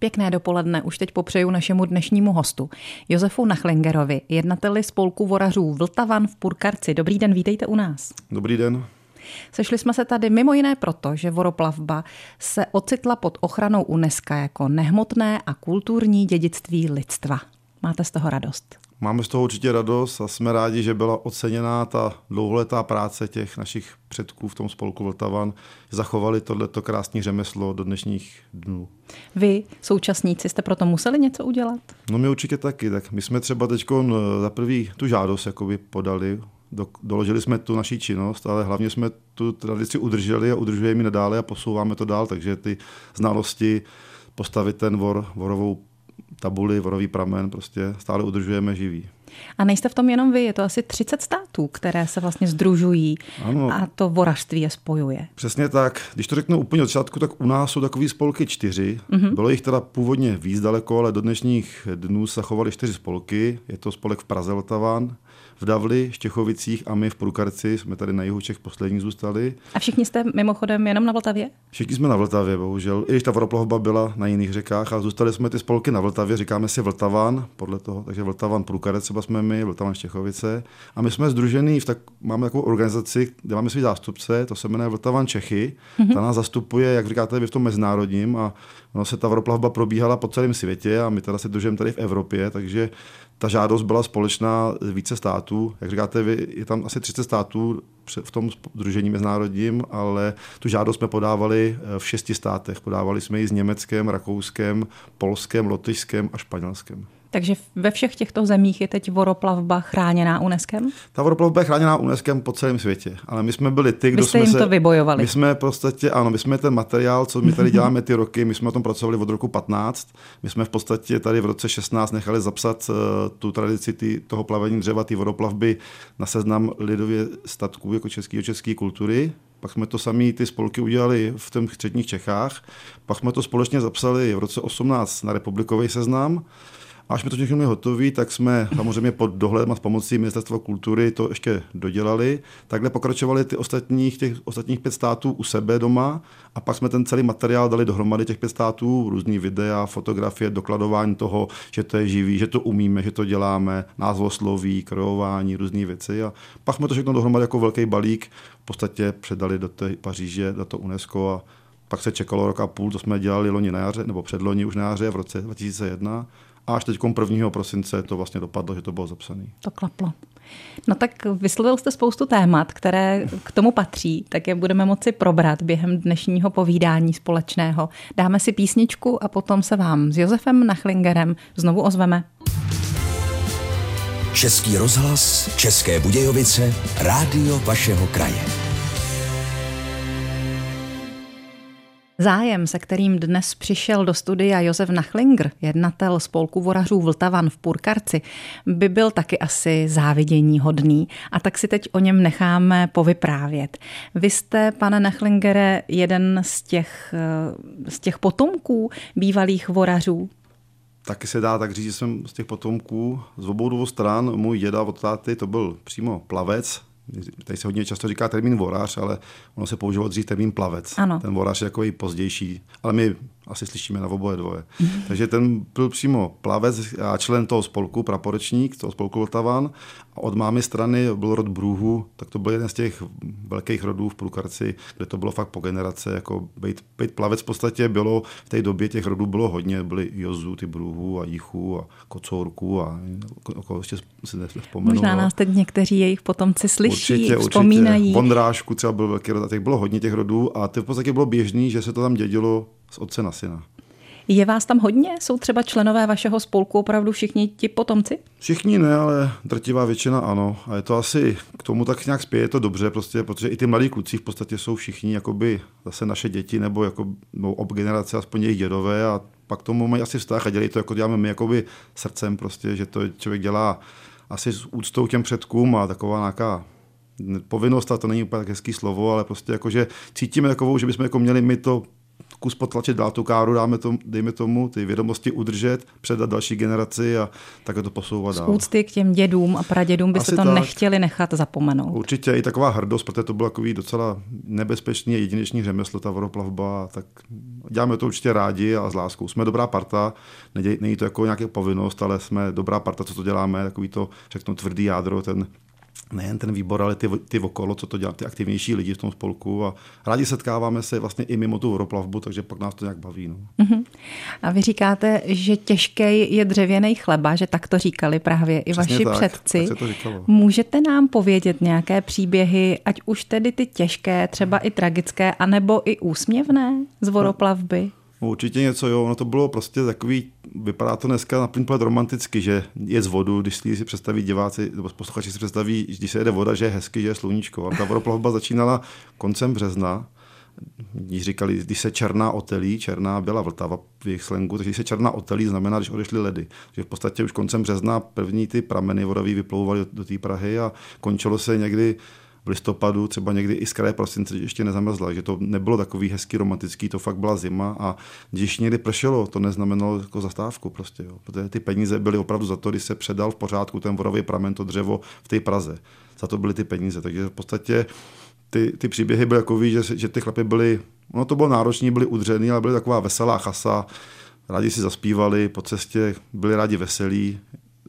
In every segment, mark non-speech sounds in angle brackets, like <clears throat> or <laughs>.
Pěkné dopoledne už teď popřeju našemu dnešnímu hostu, Josefu Nachlingerovi, jednateli spolku vorařů Vltavan v Purkarci. Dobrý den, vítejte u nás. Dobrý den. Sešli jsme se tady mimo jiné proto, že voroplavba se ocitla pod ochranou UNESCO jako nehmotné a kulturní dědictví lidstva. Máte z toho radost? Máme z toho určitě radost a jsme rádi, že byla oceněná ta dlouholetá práce těch našich předků v tom spolku Vltavan. Zachovali tohleto krásné řemeslo do dnešních dnů. Vy, současníci, jste proto museli něco udělat? No my určitě taky. Tak my jsme třeba teď eh, za prvý tu žádost jakoby podali, do, doložili jsme tu naší činnost, ale hlavně jsme tu tradici udrželi a udržujeme ji nadále a posouváme to dál, takže ty znalosti postavit ten vor, vorovou tabuli, vorový pramen prostě stále udržujeme živý. A nejste v tom jenom vy, je to asi 30 států, které se vlastně združují ano. a to vorařství je spojuje. Přesně tak. Když to řeknu úplně od začátku, tak u nás jsou takový spolky čtyři. Mm-hmm. Bylo jich teda původně víc daleko, ale do dnešních dnů se chovaly čtyři spolky. Je to spolek v Praze Ltavan, v Davli, Štěchovicích a my v Prukarci. Jsme tady na jihu Čech poslední zůstali. A všichni jste mimochodem jenom na Vltavě? Všichni jsme na Vltavě, bohužel. I když ta voroplavba byla na jiných řekách, a zůstali jsme ty spolky na Vltavě, říkáme si Vltavan, podle toho, takže Vltavan Prukarec třeba jsme my, Vltavan Štěchovice. A my jsme združený v tak, máme takovou organizaci, kde máme svý zástupce, to se jmenuje Vltavan Čechy. Mm-hmm. Ta nás zastupuje, jak říkáte, vy v tom mezinárodním a ono se ta voroplavba probíhala po celém světě a my teda se držíme tady v Evropě, takže ta žádost byla společná více států. Jak říkáte vy, je tam asi 30 států v tom združení mezinárodním, ale tu žádost jsme podávali eh, v šesti státech. Podávali jsme ji s Německem, Rakouskem, Polskem, Lotyšskem a Španělskem. Takže ve všech těchto zemích je teď voroplavba chráněná UNESCO? Ta voroplavba je chráněná UNESCO po celém světě, ale my jsme byli ty, kdo Vy jste jsme jim se, to vybojovali. My jsme v podstatě, ano, my jsme ten materiál, co my tady <laughs> děláme ty roky, my jsme o tom pracovali od roku 15. My jsme v podstatě tady v roce 16 nechali zapsat uh, tu tradici tý, toho plavení dřeva, ty voroplavby na seznam lidově statků jako české české kultury. Pak jsme to sami ty spolky udělali v těch středních Čechách. Pak jsme to společně zapsali v roce 18 na republikový seznam. Až jsme to všechno měli hotový, tak jsme samozřejmě pod dohledem a s pomocí Ministerstva kultury to ještě dodělali. Takhle pokračovali ty ostatních, těch ostatních pět států u sebe doma a pak jsme ten celý materiál dali dohromady těch pět států, různý videa, fotografie, dokladování toho, že to je živý, že to umíme, že to děláme, názvosloví, krojování, různé věci. A pak jsme to všechno dohromady jako velký balík v podstatě předali do té Paříže, do toho UNESCO a pak se čekalo rok a půl, to jsme dělali loni na jaře, nebo předloni už na jaře v roce 2001 a až teď 1. prosince to vlastně dopadlo, že to bylo zapsané. To klaplo. No tak vyslovil jste spoustu témat, které k tomu patří, tak je budeme moci probrat během dnešního povídání společného. Dáme si písničku a potom se vám s Josefem Nachlingerem znovu ozveme. Český rozhlas, České Budějovice, rádio vašeho kraje. Zájem, se kterým dnes přišel do studia Josef Nachlinger, jednatel spolku vorařů Vltavan v Purkarci, by byl taky asi závidění hodný. A tak si teď o něm necháme povyprávět. Vy jste, pane Nachlingere, jeden z těch, z těch potomků bývalých vorařů? Taky se dá tak říct, že jsem z těch potomků z obou dvou stran. Můj děda od táty to byl přímo plavec, tady se hodně často říká termín vorář, ale ono se používal dřív termín plavec. Ano. Ten vorář je i pozdější, ale my asi slyšíme na oboje dvoje. Mm-hmm. Takže ten byl přímo plavec a člen toho spolku, praporečník toho spolku Vltavan. A od mámy strany byl rod Brůhu, tak to byl jeden z těch velkých rodů v Prukarci, kde to bylo fakt po generace. Jako být, být plavec v podstatě bylo, v té době těch rodů bylo hodně, byly Jozu, ty Brůhu a Jichu a Kocourku a jako ještě si nevzpomenu. Možná nás teď někteří jejich potomci slyší, určitě, vzpomínají. Určitě. Vondrášku třeba byl velký rod a těch bylo hodně těch rodů a to v podstatě bylo běžný, že se to tam dědilo z otce na syna. Je vás tam hodně? Jsou třeba členové vašeho spolku opravdu všichni ti potomci? Všichni ne, ale drtivá většina ano. A je to asi k tomu tak nějak spěje to dobře, prostě, protože i ty mladí kluci v podstatě jsou všichni jakoby zase naše děti nebo jako no, ob generace, aspoň jejich dědové a pak tomu mají asi vztah a dělají to, jako děláme my, jakoby srdcem prostě, že to člověk dělá asi s úctou těm předkům a taková nějaká povinnost, a to není úplně tak hezký slovo, ale prostě jako, že cítíme takovou, že bychom jako měli my to zkus potlačit dál tu káru, dáme tomu, dejme tomu, ty vědomosti udržet, předat další generaci a tak to posouvat dál. Z úcty k těm dědům a pradědům byste to tak. nechtěli nechat zapomenout. Určitě i taková hrdost, protože to byl takový docela nebezpečný jedinečný řemeslo, ta vodoplavba, tak děláme to určitě rádi a s láskou. Jsme dobrá parta, není to jako nějaká povinnost, ale jsme dobrá parta, co to děláme, takový to, řeknu, tvrdý jádro, ten nejen ten výbor, ale ty, ty okolo, co to dělá, ty aktivnější lidi v tom spolku a rádi setkáváme se vlastně i mimo tu vodoplavbu, takže pak nás to nějak baví. No. Uh-huh. A vy říkáte, že těžký je dřevěný chleba, že tak to říkali právě i Přesně vaši tak, předci. Tak to říkalo. Můžete nám povědět nějaké příběhy, ať už tedy ty těžké, třeba i tragické, anebo i úsměvné z vodoplavby? No, určitě něco, jo. Ono to bylo prostě takový, vypadá to dneska na plný romanticky, že je z vodu, když si představí diváci, nebo posluchači si představí, když se jede voda, že je hezky, že je sluníčko. A ta vodoplavba <laughs> začínala koncem března, když říkali, když se černá otelí, černá byla Vltava v jejich slengu, takže když se černá otelí, znamená, když odešly ledy. Takže v podstatě už koncem března první ty prameny vodový vyplouvaly do, do té Prahy a končilo se někdy v listopadu, třeba někdy i z kraje prosince ještě nezamrzla, že to nebylo takový hezký romantický, to fakt byla zima a když někdy pršelo, to neznamenalo jako zastávku prostě, jo. protože ty peníze byly opravdu za to, když se předal v pořádku ten vorový pramen, to dřevo v té Praze. Za to byly ty peníze, takže v podstatě ty, ty příběhy byly takový, že, že ty chlapy byly, ono to bylo náročné, byly udřený, ale byly taková veselá chasa, rádi si zaspívali po cestě, byli rádi veselí,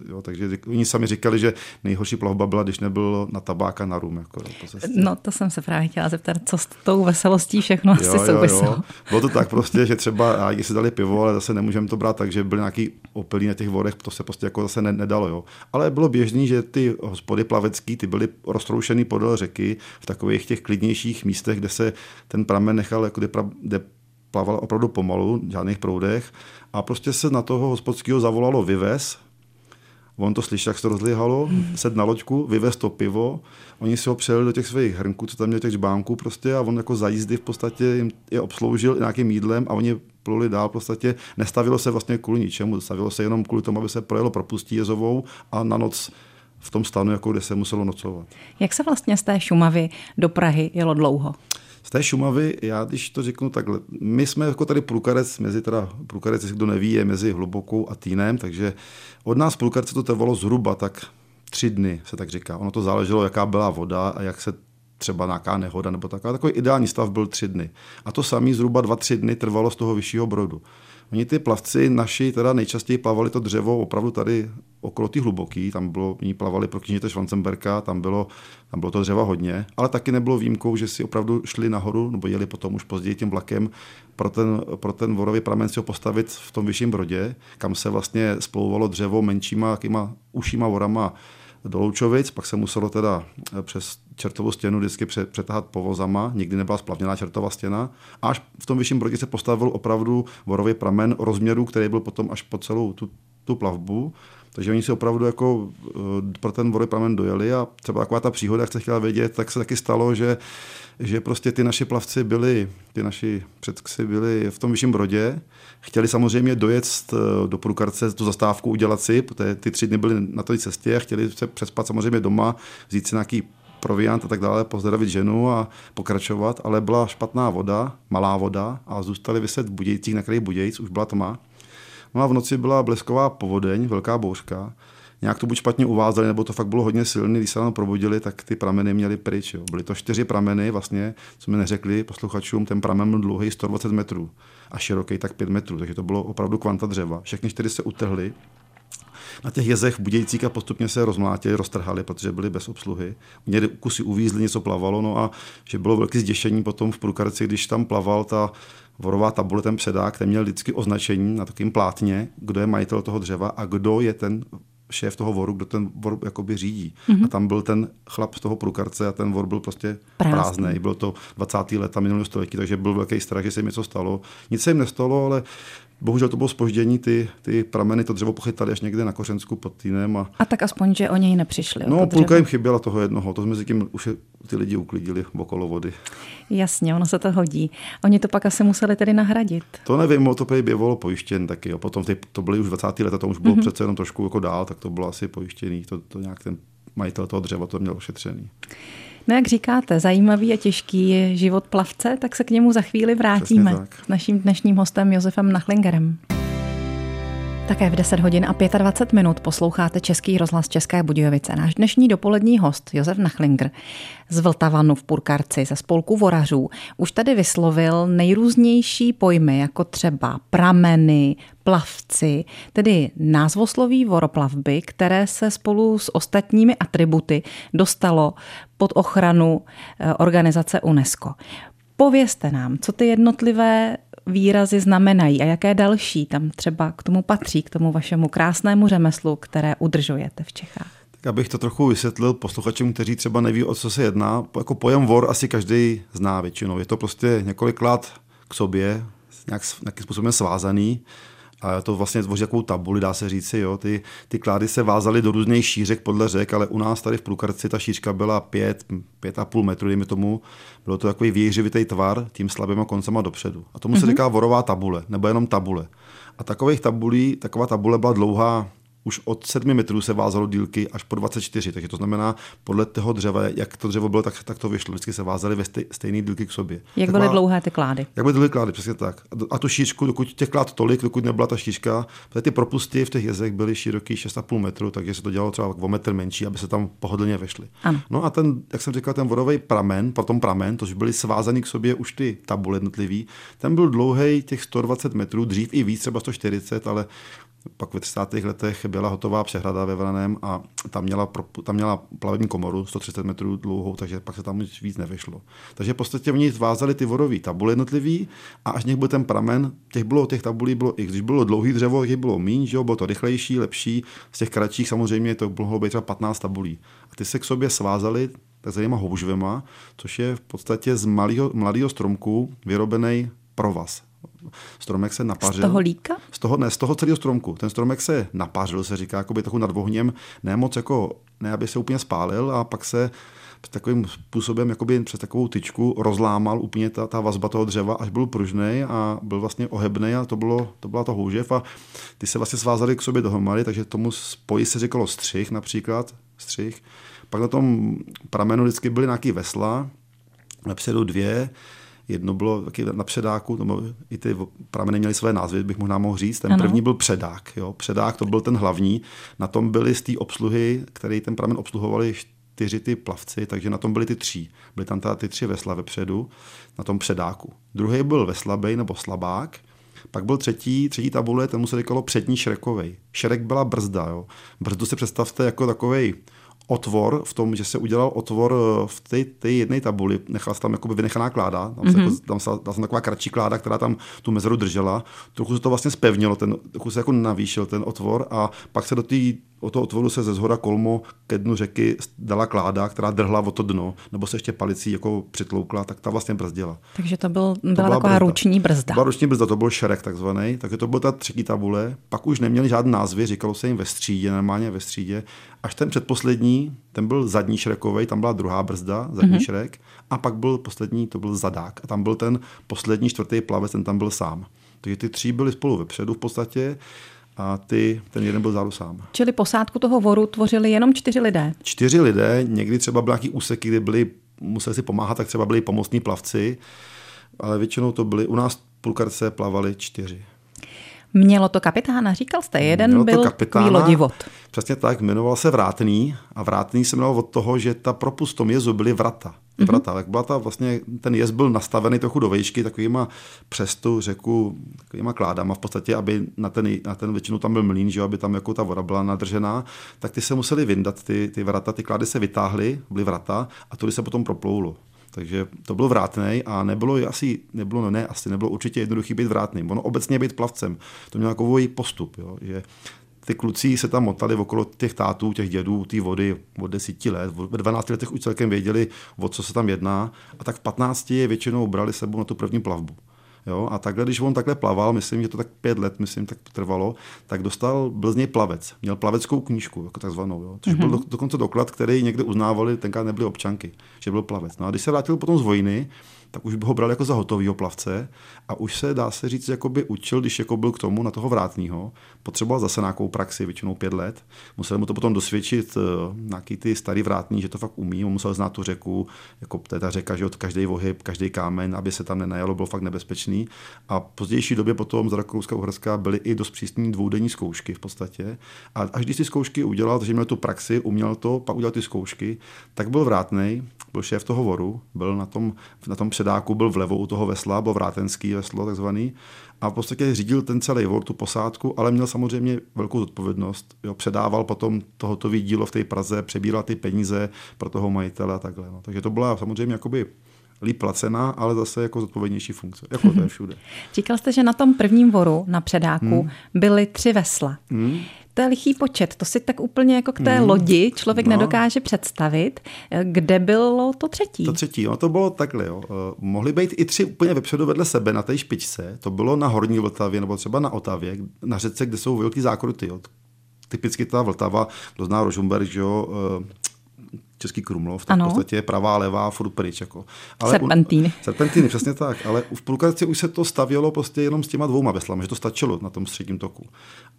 Jo, takže oni sami říkali, že nejhorší plavba byla, když nebylo na tabák a na rum. Jako, to no to jsem se právě chtěla zeptat, co s tou veselostí všechno jo, asi souviselo. Bylo to tak prostě, že třeba rádi si dali pivo, ale zase nemůžeme to brát tak, že byly nějaký opilí na těch vodech, to se prostě jako zase nedalo. Jo. Ale bylo běžný, že ty hospody plavecký, ty byly roztroušený podél řeky v takových těch klidnějších místech, kde se ten pramen nechal, jako kde, pra, kde plaval opravdu pomalu, v žádných proudech. A prostě se na toho hospodského zavolalo vyvez, On to slyšel, jak se to rozlihalo, sed na loďku, vyvez to pivo, oni si ho přijeli do těch svých hrnků, co tam měli těch žbánků prostě a on jako za jízdy v podstatě jim je obsloužil nějakým jídlem a oni pluli dál v podstatě. Nestavilo se vlastně kvůli ničemu, stavilo se jenom kvůli tomu, aby se projelo propustí jezovou a na noc v tom stanu, jako kde se muselo nocovat. Jak se vlastně z té Šumavy do Prahy jelo dlouho? Té Šumavy, já když to řeknu takhle, my jsme jako tady průkarec, mezi teda průkarec, kdo neví, je mezi Hlubokou a Týnem, takže od nás průkarce to trvalo zhruba tak tři dny, se tak říká. Ono to záleželo, jaká byla voda a jak se třeba nějaká nehoda nebo taková. Takový ideální stav byl tři dny. A to samý zhruba dva, tři dny trvalo z toho vyššího brodu. Oni ty plavci naši teda nejčastěji plavali to dřevo opravdu tady okolo ty hluboký, tam bylo, oni plavali pro knížete Schwanzenberka, tam bylo, tam bylo to dřeva hodně, ale taky nebylo výjimkou, že si opravdu šli nahoru, nebo jeli potom už později tím vlakem pro ten, pro ten vorový pramen si ho postavit v tom vyšším brodě, kam se vlastně splouvalo dřevo menšíma, takýma ušíma vorama do Loučovic, pak se muselo teda přes čertovou stěnu vždycky přetahat povozama, nikdy nebyla splavněná čertová stěna. Až v tom vyšším brodě se postavil opravdu vorový pramen rozměru, který byl potom až po celou tu, tu plavbu. Takže oni si opravdu jako uh, pro ten vorový pramen dojeli a třeba taková ta příhoda, jak jste chtěla vědět, tak se taky stalo, že, že prostě ty naši plavci byli, ty naši předci byli v tom vyšším brodě, chtěli samozřejmě dojet eh, do průkarce tu zastávku udělat si, protože ty tři dny byly na té cestě chtěli se přespat samozřejmě doma, vzít si nějaký proviant a tak dále, pozdravit ženu a pokračovat, ale byla špatná voda, malá voda a zůstali vyset v Budějcích, na kraji Budějc, už byla tma. No a v noci byla blesková povodeň, velká bouřka. Nějak to buď špatně uvázali, nebo to fakt bylo hodně silný. Když se ráno probudili, tak ty prameny měly pryč. Jo. Byly to čtyři prameny, vlastně, co mi neřekli posluchačům, ten pramen byl dlouhý 120 metrů a široký tak 5 metrů, takže to bylo opravdu kvanta dřeva. Všechny čtyři se utrhly na těch jezech v Budějcích a postupně se rozmlátili, roztrhali, protože byli bez obsluhy. Měli kusy uvízli, něco plavalo, no a že bylo velké zděšení potom v Průkarci, když tam plaval ta vorová tabule, ten předák, ten měl vždycky označení na takým plátně, kdo je majitel toho dřeva a kdo je ten šéf toho voru, kdo ten vor jakoby řídí. Mm-hmm. A tam byl ten chlap z toho průkarce a ten vor byl prostě prázdný. prázdný. Byl to 20. leta minulého století, takže byl velký strach, že se jim něco stalo. Nic se jim nestalo, ale Bohužel to bylo spoždění, ty, ty prameny to dřevo pochytali až někde na Kořensku pod Týnem. A, a tak aspoň, že o něj nepřišli. No, půlka jim chyběla toho jednoho, to mezi tím už ty lidi uklidili okolo vody. Jasně, ono se to hodí. Oni to pak asi museli tedy nahradit. To nevím, to prý bývalo pojištěn taky. Jo. Potom ty, to byly už 20. leta, to už bylo mm-hmm. přece jenom trošku jako dál, tak to bylo asi pojištěný. To, to nějak ten majitel toho dřeva to měl ošetřený. No jak říkáte, zajímavý a těžký je život plavce, tak se k němu za chvíli vrátíme s naším dnešním hostem Josefem Nachlingerem. Také v 10 hodin a 25 minut posloucháte Český rozhlas České Budějovice. Náš dnešní dopolední host Josef Nachlinger z Vltavanu v Purkarci ze spolku vorařů už tady vyslovil nejrůznější pojmy, jako třeba prameny, plavci, tedy názvosloví voroplavby, které se spolu s ostatními atributy dostalo pod ochranu eh, organizace UNESCO. Povězte nám, co ty jednotlivé výrazy znamenají a jaké další tam třeba k tomu patří, k tomu vašemu krásnému řemeslu, které udržujete v Čechách. Tak abych to trochu vysvětlil posluchačům, kteří třeba neví, o co se jedná. Jako pojem vor asi každý zná většinou. Je to prostě několik let k sobě, nějak, nějakým způsobem svázaný a to vlastně tvoří takovou tabuli, dá se říci. Jo. Ty, ty klády se vázaly do různých šířek podle řek, ale u nás tady v Průkarci ta šířka byla 5, 5,5 metru, dejme tomu. Bylo to takový věřivitý tvar tím slabýma koncema dopředu. A tomu mm-hmm. se mhm. říká vorová tabule, nebo jenom tabule. A takových tabulí, taková tabule byla dlouhá už od 7 metrů se vázalo dílky až po 24, takže to znamená, podle toho dřeva, jak to dřevo bylo, tak, tak to vyšlo. Vždycky se vázaly ve stej, stejné dílky k sobě. Jak byly dlouhé ty klády? Jak byly dlouhé klády, přesně tak. A tu šířku, dokud těch klád tolik, dokud nebyla ta šířka, protože ty propusty v těch jezech byly široký 6,5 metru, takže se to dělalo třeba o metr menší, aby se tam pohodlně vešly. Ano. No a ten, jak jsem říkal, ten vodový pramen, potom pramen, to byly svázaný k sobě už ty tabule jednotlivý, ten byl dlouhý těch 120 metrů, dřív i víc, třeba 140, ale pak ve 30. letech byla hotová přehrada ve Vraném a tam měla, tam měla plavební komoru 130 metrů dlouhou, takže pak se tam nic víc nevyšlo. Takže v podstatě oni zvázali ty vodové tabuly jednotlivý a až něk byl ten pramen, těch bylo, těch tabulí bylo, i když bylo dlouhý dřevo, těch bylo méně, že jo, bylo to rychlejší, lepší. Z těch kratších samozřejmě to mohlo být třeba 15 tabulí. A ty se k sobě svázali takzvanýma houžvema, což je v podstatě z malého, mladého stromku vyrobený provaz Stromek se napařil. Z toho líka? Z toho, ne, z toho celého stromku. Ten stromek se napařil, se říká, jako by trochu nad ohněm, ne moc jako, ne aby se úplně spálil a pak se takovým způsobem, jakoby přes takovou tyčku rozlámal úplně ta, ta vazba toho dřeva, až byl pružný a byl vlastně ohebný a to, bylo, to byla ta houžev a ty se vlastně svázali k sobě dohromady, takže tomu spoji se říkalo střih například, střih. Pak na tom pramenu vždycky byly nějaký vesla, vepředu dvě, Jedno bylo taky na předáku, to i ty prameny měly své názvy, bych možná mohl říct. Ten ano. první byl předák. Jo. Předák to byl ten hlavní. Na tom byly z té obsluhy, který ten pramen obsluhovali čtyři ty plavci, takže na tom byly ty tři. Byly tam ty tři vesla vepředu, na tom předáku. Druhý byl veslabej nebo slabák, pak byl třetí, třetí tabule, tomu se říkalo přední šrekovej. Šrek byla brzda. Jo. Brzdu si představte jako takovej otvor v tom, že se udělal otvor eh, v té, té jedné tabuli, nechala se tam jakoby vynechaná kláda, tam, mm-hmm. se jako, tam, se, tam se taková kratší kláda, která tam tu mezeru držela, trochu se to vlastně spevnilo, ten, trochu se jako navýšil ten otvor a pak se do té o toho otvoru se ze zhora kolmo ke dnu řeky dala kláda, která drhla o to dno, nebo se ještě palicí jako přitloukla, tak ta vlastně brzdila. Takže to, byl, byla, to byla taková brzda. ruční brzda. Byla ruční brzda, to byl šerek takzvaný, takže to byla ta třetí tabule. Pak už neměli žádný názvy, říkalo se jim ve střídě, normálně ve střídě. Až ten předposlední, ten byl zadní šrekový, tam byla druhá brzda, zadní mm-hmm. šrek, a pak byl poslední, to byl zadák. A tam byl ten poslední čtvrtý plavec, ten tam byl sám. Takže ty tři byly spolu vepředu v podstatě a ty, ten jeden byl záru sám. Čili posádku toho voru tvořili jenom čtyři lidé? Čtyři lidé, někdy třeba byly nějaký úseky, kdy byli, museli si pomáhat, tak třeba byli pomocní plavci, ale většinou to byli, u nás v půlkarce plavali čtyři. Mělo to kapitána, říkal jste, jeden Mělo byl kapitána, lodivod. Přesně tak, jmenoval se Vrátný a Vrátný se jmenoval od toho, že ta propust v tom jezu byly vrata. Mm-hmm. vrata. Tak byla ta vlastně, ten jez byl nastavený trochu do výšky takovýma přes tu řeku, takovýma kládama v podstatě, aby na ten, na ten většinu tam byl mlín, že aby tam jako ta voda byla nadržená, tak ty se museli vyndat, ty, ty vrata, ty klády se vytáhly, byly vrata a tudy se potom proploulo. Takže to byl vrátný a nebylo asi, nebylo, no ne, asi nebylo určitě jednoduchý být vrátným. Ono obecně být plavcem, to měl takový postup, jo, že ty kluci se tam motali okolo těch tátů, těch dědů, té vody od desíti let. Ve 12 letech už celkem věděli, o co se tam jedná. A tak v 15 je většinou brali sebou na tu první plavbu. Jo? A takhle, když on takhle plaval, myslím, že to tak pět let, myslím, tak trvalo, tak dostal, byl z něj plavec. Měl plaveckou knížku, jako takzvanou, jo? což mm-hmm. byl mhm. do, dokonce doklad, který někde uznávali, tenkrát nebyly občanky, že byl plavec. No a když se vrátil potom z vojny, tak už by ho bral jako za hotovýho plavce a už se, dá se říct, jakoby učil, když jako byl k tomu na toho vrátního. Potřeboval zase nějakou praxi, většinou pět let. Musel mu to potom dosvědčit uh, nějaký ty starý vrátní, že to fakt umí. On musel znát tu řeku, jako to je ta řeka, že od každý vohyb, každý kámen, aby se tam nenajalo, bylo fakt nebezpečný. A v pozdější době potom z Rakouska Uherska byly i dost přísní dvoudenní zkoušky v podstatě. A až když ty zkoušky udělal, takže měl tu praxi, uměl to, pak udělal ty zkoušky, tak byl vrátný, byl šéf toho voru, byl na tom, na tom předáku, byl vlevo u toho vesla, byl vrátenský veslo takzvaný a v podstatě řídil ten celý vor, tu posádku, ale měl samozřejmě velkou zodpovědnost. Jo, předával potom to hotové dílo v té Praze, přebíral ty peníze pro toho majitele a takhle. No. Takže to byla samozřejmě jakoby líp placená, ale zase jako zodpovědnější funkce, jako to je <laughs> všude. Říkal jste, že na tom prvním voru, na předáku, hmm. byly tři vesla. Hmm. To je lichý počet, to si tak úplně jako k té hmm. lodi člověk no. nedokáže představit. Kde bylo to třetí? To třetí, no to bylo takhle. Jo. Uh, mohly být i tři úplně vepředu vedle sebe na té špičce. To bylo na Horní Vltavě nebo třeba na Otavě, na řece, kde jsou velký zákruty. Jo. Typicky ta Vltava, kdo zná Rožumberg, že jo, uh, Český Krumlov, tak ano. v podstatě je pravá, levá, furt pryč. Jako. Ale serpentíny. U, serpentíny, přesně tak. Ale v Pulkarci už se to stavělo prostě jenom s těma dvouma veslami, že to stačilo na tom středním toku.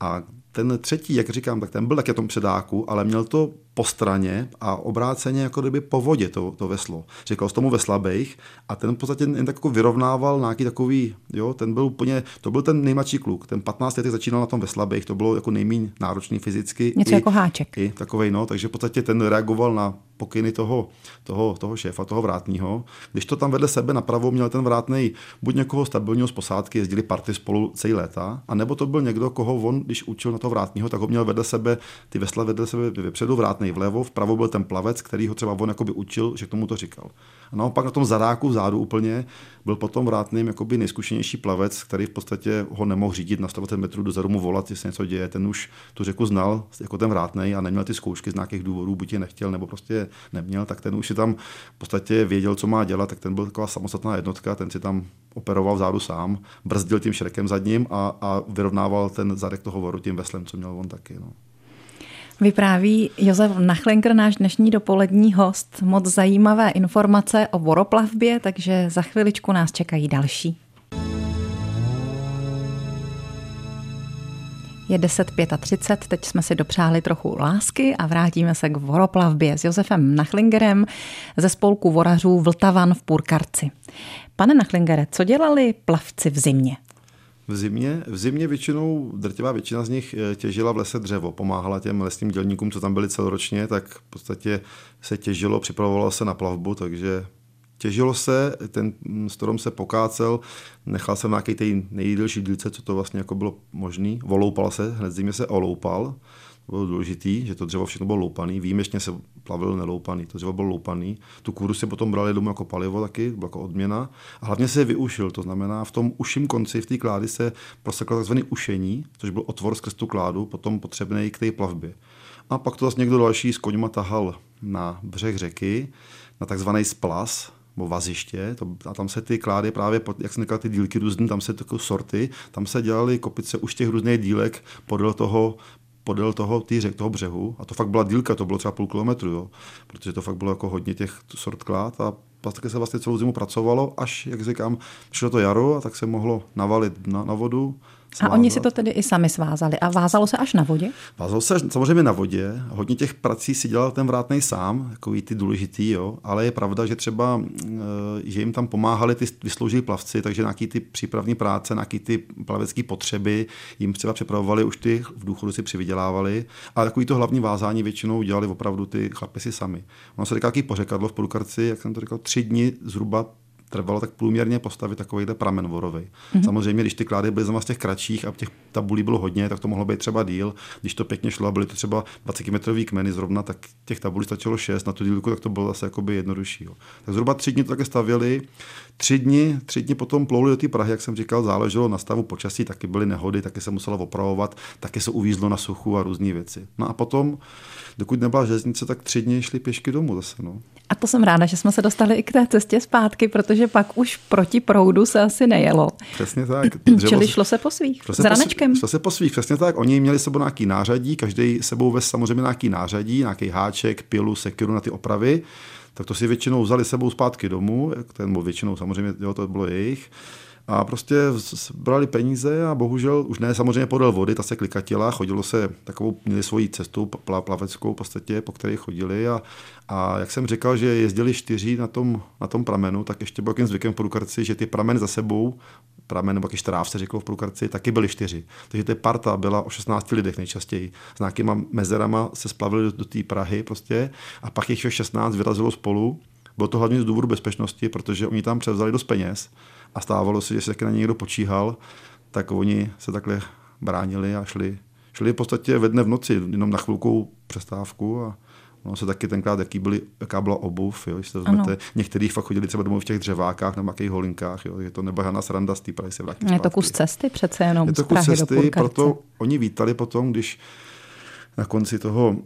A ten třetí, jak říkám, tak ten byl taky tom předáku, ale měl to po straně a obráceně jako kdyby po vodě to, to veslo. Říkal z tomu veslabejch a ten v podstatě jen tak jako vyrovnával nějaký takový, jo, ten byl úplně, to byl ten nejmladší kluk, ten 15 letech začínal na tom veslabejch, to bylo jako nejméně náročný fyzicky. Něco i, jako háček. I takovej, no, takže v podstatě ten reagoval na pokyny toho, toho, toho šéfa, toho vrátního. Když to tam vedle sebe napravo měl ten vrátný buď někoho stabilního z posádky, jezdili party spolu celý léta, a nebo to byl někdo, koho on, když učil na toho vrátního, tak ho měl vedle sebe, ty vesla vedle sebe vepředu, vrátný vlevo, vpravo byl ten plavec, který ho třeba on jakoby učil, že k tomu to říkal. A naopak na tom zadáku vzadu úplně byl potom vrátným jakoby nejzkušenější plavec, který v podstatě ho nemohl řídit na 120 metrů dozadu mu volat, jestli něco děje. Ten už tu řeku znal jako ten vrátný a neměl ty zkoušky z nějakých důvodů, buď je nechtěl, nebo prostě neměl, tak ten už si tam v podstatě věděl, co má dělat, tak ten byl taková samostatná jednotka, ten si tam operoval vzadu sám, brzdil tím šrekem zadním a, a vyrovnával ten zadek toho voru tím veslem, co měl on taky. No. Vypráví Josef Nachlenker, náš dnešní dopolední host. Moc zajímavé informace o voroplavbě, takže za chviličku nás čekají další. Je 10.35, teď jsme si dopřáli trochu lásky a vrátíme se k voroplavbě s Josefem Nachlingerem ze spolku vorařů Vltavan v Purkarci. Pane Nachlingere, co dělali plavci v zimě? V zimě, v zimě většinou, drtivá většina z nich eh, těžila v lese dřevo, pomáhala těm lesním dělníkům, co tam byli celoročně, tak v podstatě se těžilo, připravovalo se na plavbu, takže těžilo se, ten strom se pokácel, nechal jsem nějaký té nejdelší dílce, co to vlastně jako bylo možný, oloupal se, hned zimě se oloupal, bylo důležitý, že to dřevo všechno bylo loupaný, výjimečně se plavil neloupaný, to dřevo bylo loupaný. Tu kůru si potom brali domů jako palivo taky, bylo jako odměna. A hlavně se vyušil, to znamená v tom uším konci, v té klády se proseklo tzv. ušení, což byl otvor skrz tu kládu, potom potřebný k té plavbě. A pak to zase někdo další s koňma tahal na břeh řeky, na takzvaný splas, nebo vaziště, to, a tam se ty klády právě, jak jsem říkal, ty dílky různé, tam se takové sorty, tam se dělaly kopice už těch různých dílek podle toho podél toho, tý řek, toho břehu. A to fakt byla dílka, to bylo třeba půl kilometru, jo, protože to fakt bylo jako hodně těch sort klád a taky se vlastně celou zimu pracovalo, až, jak říkám, přišlo to jaro a tak se mohlo navalit na, na vodu Svázat. A oni si to tedy i sami svázali. A vázalo se až na vodě? Vázalo se samozřejmě na vodě. Hodně těch prací si dělal ten vrátný sám, takový ty důležitý, jo. Ale je pravda, že třeba, eh, že jim tam pomáhali ty vysloužilí plavci, takže nějaký ty přípravní práce, nějaký ty plavecké potřeby jim třeba připravovali, už ty v důchodu si přivydělávali. A takový to hlavní vázání většinou dělali opravdu ty chlapy si sami. Ono se říká jaký pořekadlo v Prukarci, jak jsem to říkal, tři dny zhruba trvalo tak průměrně postavit takovýhle pramen vorový. Mm-hmm. Samozřejmě, když ty klády byly z těch kratších a těch tabulí bylo hodně, tak to mohlo být třeba díl. Když to pěkně šlo a byly to třeba 20 metrový kmeny zrovna, tak těch tabulí stačilo 6 na tu dílku, tak to bylo zase jakoby jednodušší. Jo. Tak zhruba tři dny to také stavěli. Tři dny, tři dny potom plouli do té Prahy, jak jsem říkal, záleželo na stavu počasí, taky byly nehody, taky se muselo opravovat, taky se uvízlo na suchu a různé věci. No a potom, dokud nebyla železnice, tak tři dny šli pěšky domů zase. No. A to jsem ráda, že jsme se dostali i k té cestě zpátky, protože pak už proti proudu se asi nejelo. Přesně tak. Dřevo, <clears throat> Čili šlo se po svých, šlo se s ranečkem. Šlo se po svých, přesně tak. Oni měli sebou nějaký nářadí, každý sebou ve samozřejmě nějaký nářadí, nějaký háček, pilu, sekiru na ty opravy. tak to si většinou vzali sebou zpátky domů, ten, většinou samozřejmě, jo, to bylo jejich, a prostě brali peníze a bohužel už ne samozřejmě podél vody, ta se klikatila, chodilo se takovou, měli svoji cestu plaveckou v podstatě, po které chodili a, a jak jsem říkal, že jezdili čtyři na tom, na tom pramenu, tak ještě byl zvykem v Prukarci, že ty prameny za sebou, pramen nebo štráv se řeklo v Prukarci, taky byly čtyři. Takže ta parta byla o 16 lidech nejčastěji. S nějakýma mezerama se splavili do, do té Prahy prostě a pak jich 16 vyrazilo spolu. Bylo to hlavně z důvodu bezpečnosti, protože oni tam převzali dost peněz a stávalo se, že se taky na ně někdo počíhal, tak oni se takhle bránili a šli, šli v podstatě ve dne v noci, jenom na chvilku přestávku a No, se taky tenkrát, jaký byly, jaká byla obuv, jo, když se vezmete. Některý fakt chodili třeba domů v těch dřevákách nebo nějakých holinkách, jo, je to nebo Hana sranda z té Prahy se vrátí Je to kus cesty přece jenom Je to kus cesty, proto oni vítali potom, když na konci toho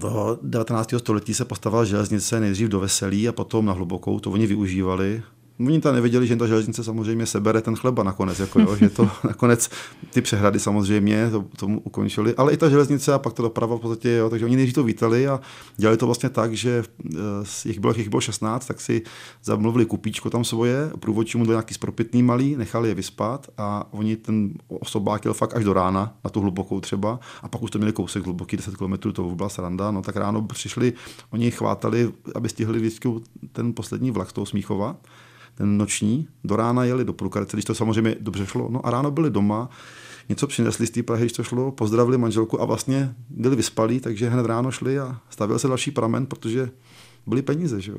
toho 19. století se postavila železnice nejdřív do Veselí a potom na Hlubokou, to oni využívali Oni tam nevěděli, že ta železnice samozřejmě sebere ten chleba nakonec, jako jo, že to <laughs> nakonec ty přehrady samozřejmě to, tomu ukončili, ale i ta železnice a pak ta doprava v podstatě, jo, takže oni nejdřív to vítali a dělali to vlastně tak, že eh, jich bylo, jich bylo 16, tak si zamluvili kupíčko tam svoje, průvodčí mu do nějaký spropitný malý, nechali je vyspat a oni ten osobák jel fakt až do rána, na tu hlubokou třeba, a pak už to měli kousek hluboký, 10 km, to byla sranda, no tak ráno přišli, oni chvátali, aby stihli vždycky ten poslední vlak z toho Smíchova, noční, do rána jeli do Prukarce, když to samozřejmě dobře šlo, no a ráno byli doma, něco přinesli z té Prahy, když to šlo, pozdravili manželku a vlastně byli vyspalí, takže hned ráno šli a stavil se další pramen, protože byly peníze, že jo.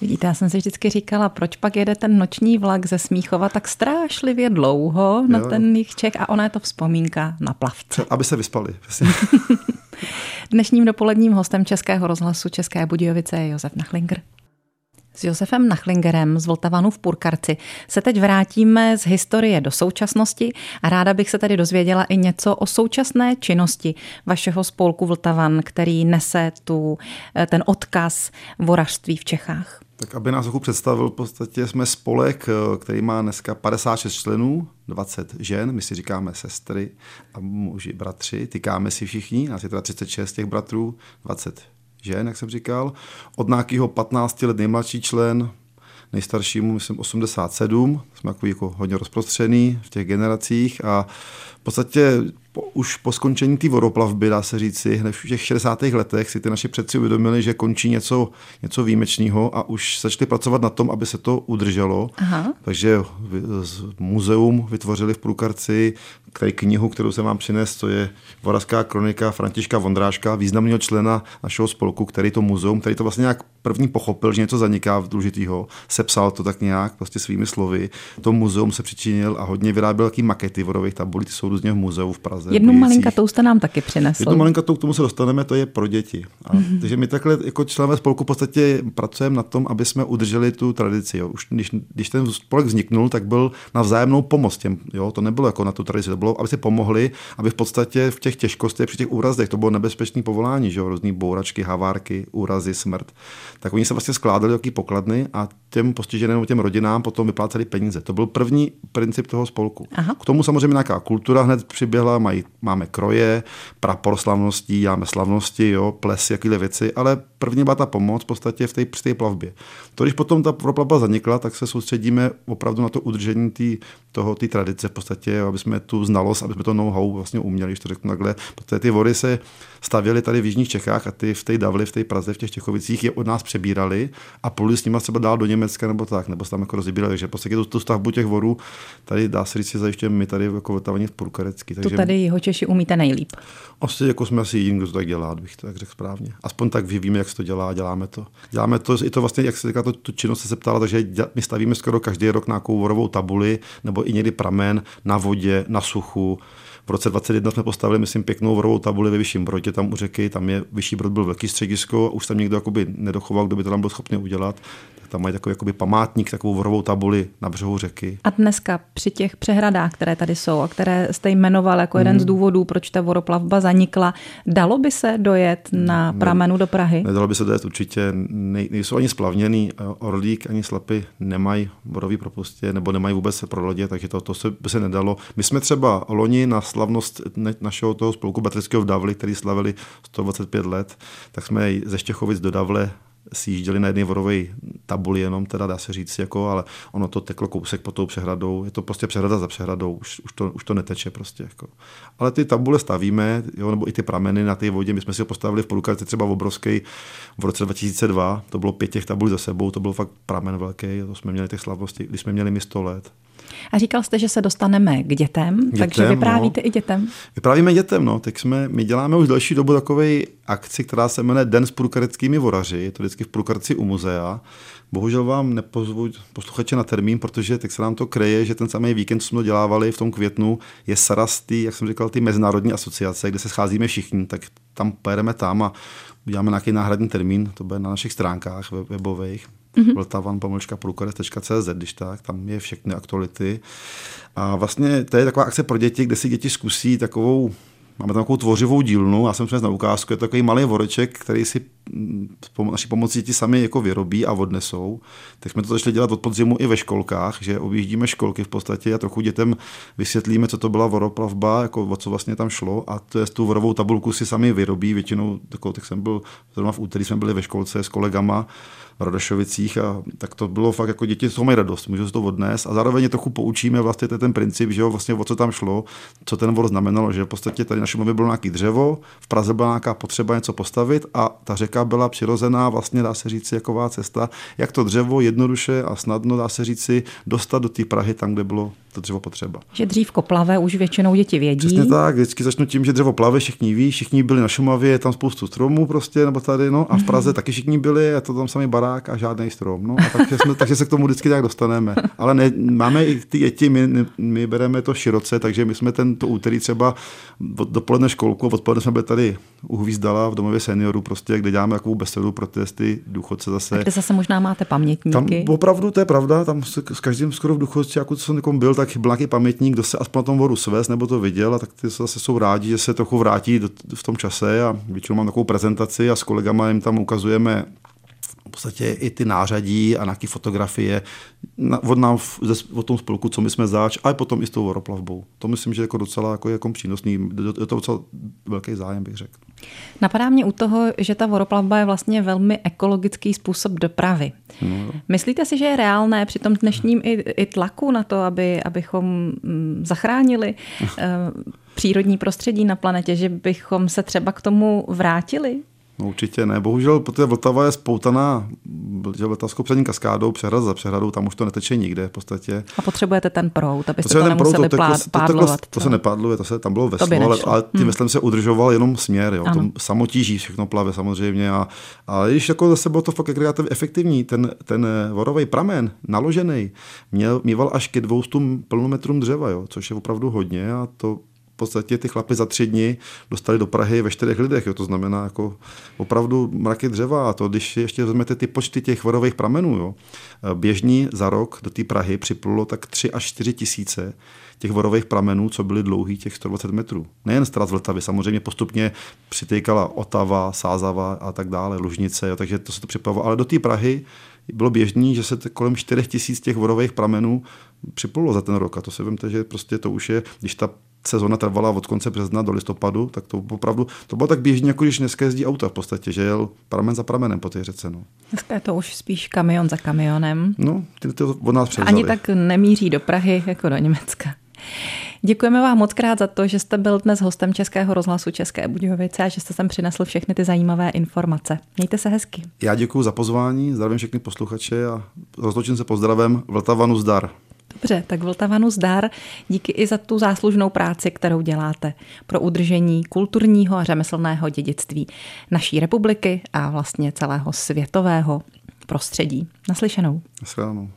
Vidíte, já jsem si vždycky říkala, proč pak jede ten noční vlak ze Smíchova tak strašlivě dlouho na jo, ten jich Čech a ona je to vzpomínka na plavce. <laughs> Aby se vyspali. <laughs> Dnešním dopoledním hostem Českého rozhlasu České Budějovice je Josef Nachlinger. S Josefem Nachlingerem z Vltavanu v Purkarci se teď vrátíme z historie do současnosti a ráda bych se tady dozvěděla i něco o současné činnosti vašeho spolku Vltavan, který nese tu, eh, ten odkaz vorařství v Čechách. Tak aby nás trochu představil, v podstatě jsme spolek, eh, který má dneska 56 členů, 20 žen, my si říkáme sestry a muži, bratři, tykáme si všichni, nás je teda 36 těch bratrů, 20 žen, jak jsem říkal. Od nějakého 15 let nejmladší člen, nejstaršímu, myslím, 87. Jsme jako, jako hodně rozprostřený v těch generacích a v podstatě po, už po skončení té vodoplavby, dá se říci, hned v těch 60. letech si ty naši předci uvědomili, že končí něco, něco výjimečného a už začali pracovat na tom, aby se to udrželo. Aha. Takže muzeum vytvořili v Průkarci, který knihu, kterou jsem vám přines, to je Vorazská kronika Františka Vondráška, významného člena našeho spolku, který to muzeum, který to vlastně nějak první pochopil, že něco zaniká v důležitýho, sepsal to tak nějak prostě svými slovy. To muzeum se přičinil a hodně vyráběl taký makety vodových tabulí, ty jsou různě v muzeu v Praze. Jednu malinkatou jste nám taky přinesl. Jednu malinkatou, k tomu se dostaneme, to je pro děti. A, mm-hmm. Takže my takhle jako členové spolku v podstatě pracujeme na tom, aby jsme udrželi tu tradici. Jo. Už když, když ten spolek vzniknul, tak byl na vzájemnou pomoc těm. Jo. To nebylo jako na tu tradici, to bylo, aby si pomohli, aby v podstatě v těch těžkostech, při těch úrazech, to bylo nebezpečné povolání, že jo, různý bouračky, havárky, úrazy, smrt. Tak oni se vlastně skládali jaký pokladny a těm postiženým, těm rodinám potom vypláceli peníze. To byl první princip toho spolku. Aha. K tomu samozřejmě nějaká kultura hned přiběhla, mají, máme kroje, prapor slavností, máme slavnosti, jo, ples, jakýhle věci, ale první byla ta pomoc v podstatě v té, při té plavbě. To, když potom ta plavba zanikla, tak se soustředíme opravdu na to udržení tý, toho, té tradice v podstatě, aby jsme tu znalost, aby jsme to know-how vlastně uměli, když to řeknu takhle. Protože ty vody se stavěly tady v Jižních Čechách a ty v té Davli, v té Praze, v těch Čechovicích je od nás přebírali a pluli s nimi třeba dál do Německa nebo tak, nebo se tam jako rozbírali. Takže prostě tu, tu stavbu těch vodů tady dá se říct, zajišťujeme my tady jako v Purkarecky. Takže... To tady jeho Češi umíte nejlíp. Asi jako jsme asi jediný, kdo to tak dělá, bych to tak řekl správně. Aspoň tak víme, jak se to dělá, děláme to. Děláme to, i to vlastně, jak se říká, to, tu činnost se ptala, takže my stavíme skoro každý rok nějakou vorovou tabuli nebo i někdy pramen na vodě, na suchu. V roce 2021 jsme postavili, myslím, pěknou vorovou tabuli ve Vyšším Brodě, tam u řeky, tam je Vyšší Brod byl velký středisko, už tam někdo nedochoval, kdo by to tam byl schopný udělat tam mají takový jakoby památník, takovou vorovou tabuli na břehu řeky. A dneska při těch přehradách, které tady jsou a které jste jmenoval jako jeden hmm. z důvodů, proč ta voroplavba zanikla, dalo by se dojet na pramenu do Prahy? Nedalo by se dojet určitě. Nej, nejsou ani splavněný. Orlík ani slapy nemají borový propustě nebo nemají vůbec pro lodě, takže to, to se, by se nedalo. My jsme třeba loni na slavnost našeho toho spolku Batrického v Davli, který slavili 125 let, tak jsme ze Štěchovic do Davle sjížděli na jedné vorové tabuli jenom, teda dá se říct, jako, ale ono to teklo kousek pod tou přehradou. Je to prostě přehrada za přehradou, už, už, to, už to neteče prostě. Jako. Ale ty tabule stavíme, jo, nebo i ty prameny na té vodě. My jsme si ho postavili v Polukarci třeba obrovský v roce 2002. To bylo pět těch tabulí za sebou, to byl fakt pramen velký. To jsme měli těch slavností, když jsme měli mi 100 let. A říkal jste, že se dostaneme k dětem, dětem takže vyprávíte no. i dětem. Vyprávíme dětem, no. Tak jsme, my děláme už další dobu takový akci, která se jmenuje Den s průkareckými voraři. Je to vždycky v Průkarci u muzea. Bohužel vám nepozvu posluchače na termín, protože tak se nám to kreje, že ten samý víkend, co jsme dělávali v tom květnu, je Sarastý, jak jsem říkal, ty mezinárodní asociace, kde se scházíme všichni, tak tam pojedeme tam a uděláme nějaký náhradní termín, to bude na našich stránkách webových mm-hmm. vltavan pomlčka průkaz.cz, když tak, tam je všechny aktuality. A vlastně to je taková akce pro děti, kde si děti zkusí takovou Máme tam takovou tvořivou dílnu, já jsem přines na ukázku, je to takový malý voreček, který si naší pomocí děti sami jako vyrobí a odnesou. Tak jsme to začali dělat od podzimu i ve školkách, že objíždíme školky v podstatě a trochu dětem vysvětlíme, co to byla voroplavba, jako o co vlastně tam šlo a to je tu vorovou tabulku si sami vyrobí, většinou, takovou, tak jsem byl, zrovna v úterý jsme byli ve školce s kolegama v Radošovicích a tak to bylo fakt jako děti toho mají radost, můžou se to odnést a zároveň trochu poučíme vlastně ten princip, že jo, vlastně o co tam šlo, co ten vor znamenalo, že v podstatě tady na Šumavě bylo nějaký dřevo, v Praze byla nějaká potřeba něco postavit a ta řeka byla přirozená, vlastně dá se říct, jaková cesta, jak to dřevo jednoduše a snadno, dá se říci, dostat do té Prahy tam, kde bylo to dřevo potřeba. Že dřívko plave, už většinou děti vědí. Přesně tak, vždycky začnu tím, že dřevo plave, všichni ví, všichni byli na Šumavě, je tam spoustu stromů prostě, nebo tady, no, a v Praze mm-hmm. taky všichni byli, a to tam samý barák a žádný strom. No, a takže, jsme, takže se k tomu vždycky nějak dostaneme. Ale ne, máme i ty děti, my, my bereme to široce, takže my jsme tento úterý třeba dopoledne školku, odpoledne jsme byli tady u Hvízdala v domově seniorů, prostě, kde děláme takovou besedu pro ty důchodce zase. A kde zase možná máte pamětníky. Tam opravdu to je pravda, tam s, s každým skoro v důchodci, jako co jsem byl, tak byl nějaký pamětník, kdo se aspoň na tom vodu svést nebo to viděl, a tak ty zase jsou rádi, že se trochu vrátí do, v tom čase a většinou mám takovou prezentaci a s kolegama jim tam ukazujeme v podstatě i ty nářadí a nějaké fotografie od, nám, od tom spolku, co my jsme zač, a potom i s tou voroplavbou. To myslím, že jako docela jako, jako přínosný, je to docela velký zájem, bych řekl. Napadá mě u toho, že ta voroplavba je vlastně velmi ekologický způsob dopravy. No. Myslíte si, že je reálné při tom dnešním i, i tlaku na to, aby, abychom mm, zachránili uh, <laughs> přírodní prostředí na planetě, že bychom se třeba k tomu vrátili? No určitě ne. Bohužel, protože Vltava je spoutaná Vltavskou přední kaskádou, přehrad za přehradou, tam už to neteče nikde v podstatě. A potřebujete ten prout, abyste to nemuseli prout, to, to, pádlovat. To, to, to, se nepádluje, to se tam bylo veslo, ale, ale tím hmm. veslem se udržoval jenom směr. Jo. Tom samotíží všechno plave samozřejmě. A, a když jako zase bylo to fakt efektivní, ten, ten vorový pramen naložený měl, mýval až ke 200 plnometrům dřeva, jo, což je opravdu hodně a to v podstatě ty chlapy za tři dny dostali do Prahy ve čtyřech lidech. Jo. To znamená jako opravdu mraky dřeva. A to, když ještě vezmete ty počty těch vorových pramenů, jo. běžní za rok do té Prahy připlulo tak 3 až 4 tisíce těch vorových pramenů, co byly dlouhý těch 120 metrů. Nejen z Vltavy, samozřejmě postupně přitýkala Otava, Sázava a tak dále, Lužnice, jo, takže to se to připravilo. Ale do té Prahy bylo běžný, že se kolem 4 tisíc těch vorových pramenů připlulo za ten rok. A to si vemte, že prostě to už je, když ta sezona trvala od konce března do listopadu, tak to opravdu, to bylo tak běžně, jako když dneska jezdí auta v podstatě, že jel pramen za pramenem po té řece. No. Dneska je to už spíš kamion za kamionem. No, ty to od nás převzali. Ani tak nemíří do Prahy jako do Německa. Děkujeme vám moc krát za to, že jste byl dnes hostem Českého rozhlasu České Budějovice a že jste sem přinesl všechny ty zajímavé informace. Mějte se hezky. Já děkuji za pozvání, zdravím všechny posluchače a rozloučím se pozdravem Vltavanu zdar. Dobře, tak Vltavanu zdar. Díky i za tu záslužnou práci, kterou děláte pro udržení kulturního a řemeslného dědictví naší republiky a vlastně celého světového prostředí. Naslyšenou. Naslyšenou.